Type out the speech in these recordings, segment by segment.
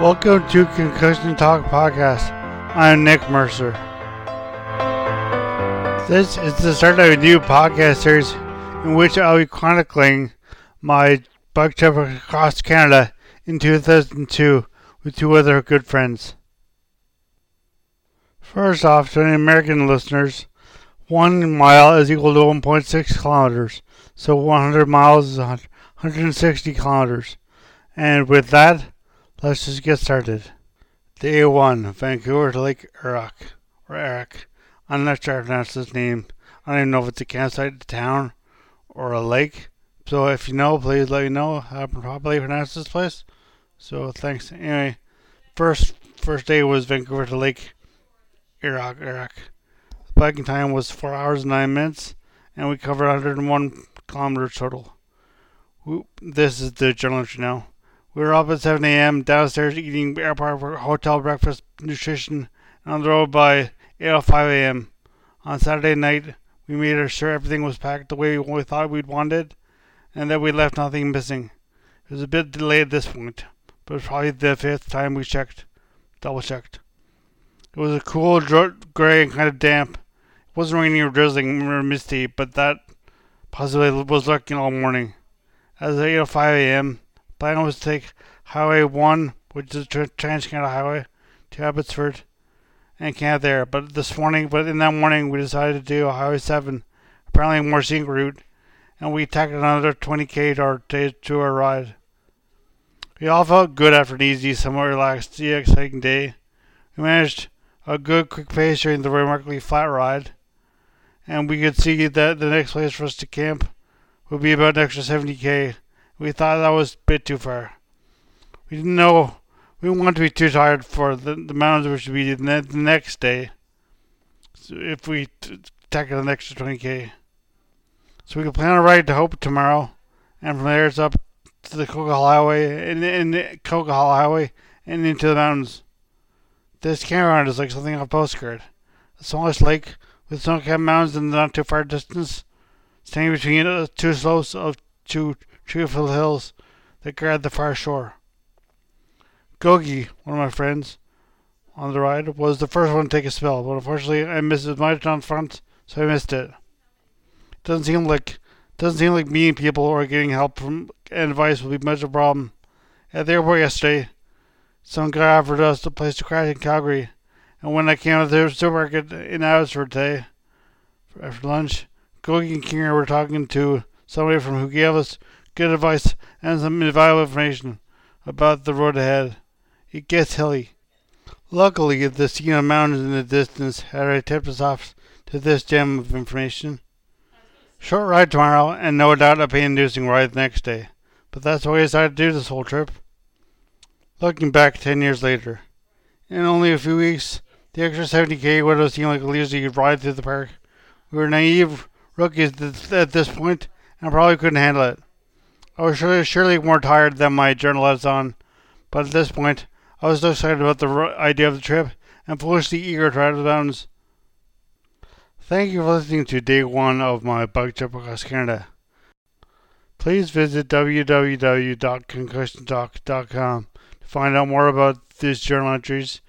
Welcome to Concussion Talk Podcast. I'm Nick Mercer. This is the start of a new podcast series in which I'll be chronicling my bike trip across Canada in 2002 with two other good friends. First off, to any American listeners, one mile is equal to 1.6 kilometers, so 100 miles is 160 kilometers. And with that, Let's just get started. Day 1, Vancouver to Lake Errock, or. I'm not sure how to pronounce this name. I don't even know if it's a campsite, a town, or a lake. So if you know, please let me know how to properly pronounce this place. So thanks. Anyway, first first day was Vancouver to Lake Errock, Errock. The biking time was 4 hours and 9 minutes, and we covered 101 kilometers total. This is the journal entry now. We were up at 7 a.m. downstairs eating airport hotel breakfast nutrition and on the road by 8.05 a.m. On Saturday night, we made sure everything was packed the way we thought we'd wanted and that we left nothing missing. It was a bit delayed at this point, but it was probably the fifth time we checked, double checked. It was a cool, gray, and kind of damp. It wasn't raining or drizzling or misty, but that possibly was lurking all morning. As 8.05 a.m., Plan was to take Highway 1, which is a Trans Canada Highway, to Abbotsford and camp there. But this morning, but in that morning, we decided to do Highway 7, apparently a more scenic route, and we tacked another 20k to our, to our ride. We all felt good after an easy, somewhat relaxed, exciting day. We managed a good quick pace during the remarkably flat ride, and we could see that the next place for us to camp would be about an extra 70k we thought that was a bit too far. We didn't know. We didn't want to be too tired for the, the mountains, which would be the, ne- the next day. So if we t- tackle an extra 20k. So we can plan a ride to Hope tomorrow, and from there it's up to the Coquihalla Highway and in Coquihalla Highway and into the mountains. This campground is like something on a postcard. The smallest lake with snow-capped mountains in the not too far distance, standing between uh, two slopes of two Treeful hills that guard the far shore. Gogi, one of my friends on the ride, was the first one to take a spell, but unfortunately I missed it on front, so I missed it. Doesn't seem like doesn't seem like meeting people or getting help from and advice will be much of a problem. At the airport yesterday, some guy offered us a place to crash in Calgary, and when I came to the supermarket in hours for today after lunch, Gogi and Kinger were talking to somebody from who gave us good advice, and some valuable information about the road ahead. It gets hilly. Luckily, the Siena Mountains in the distance had tipped us off to this gem of information. Short ride tomorrow, and no doubt a pain-inducing ride the next day. But that's why I decided to do this whole trip. Looking back ten years later, in only a few weeks, the extra 70k would have seemed like a leisurely ride through the park. We were naive rookies at this point, and probably couldn't handle it. I was surely, surely more tired than my journal journalists on, but at this point, I was so excited about the idea of the trip and foolishly eager to ride the mountains. Thank you for listening to day one of my bike trip across Canada. Please visit www.concussiontalk.com to find out more about these journal entries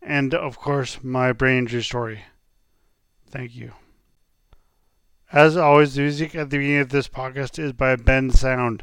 and, of course, my brain injury story. Thank you. As always, the music at the beginning of this podcast is by Bensound.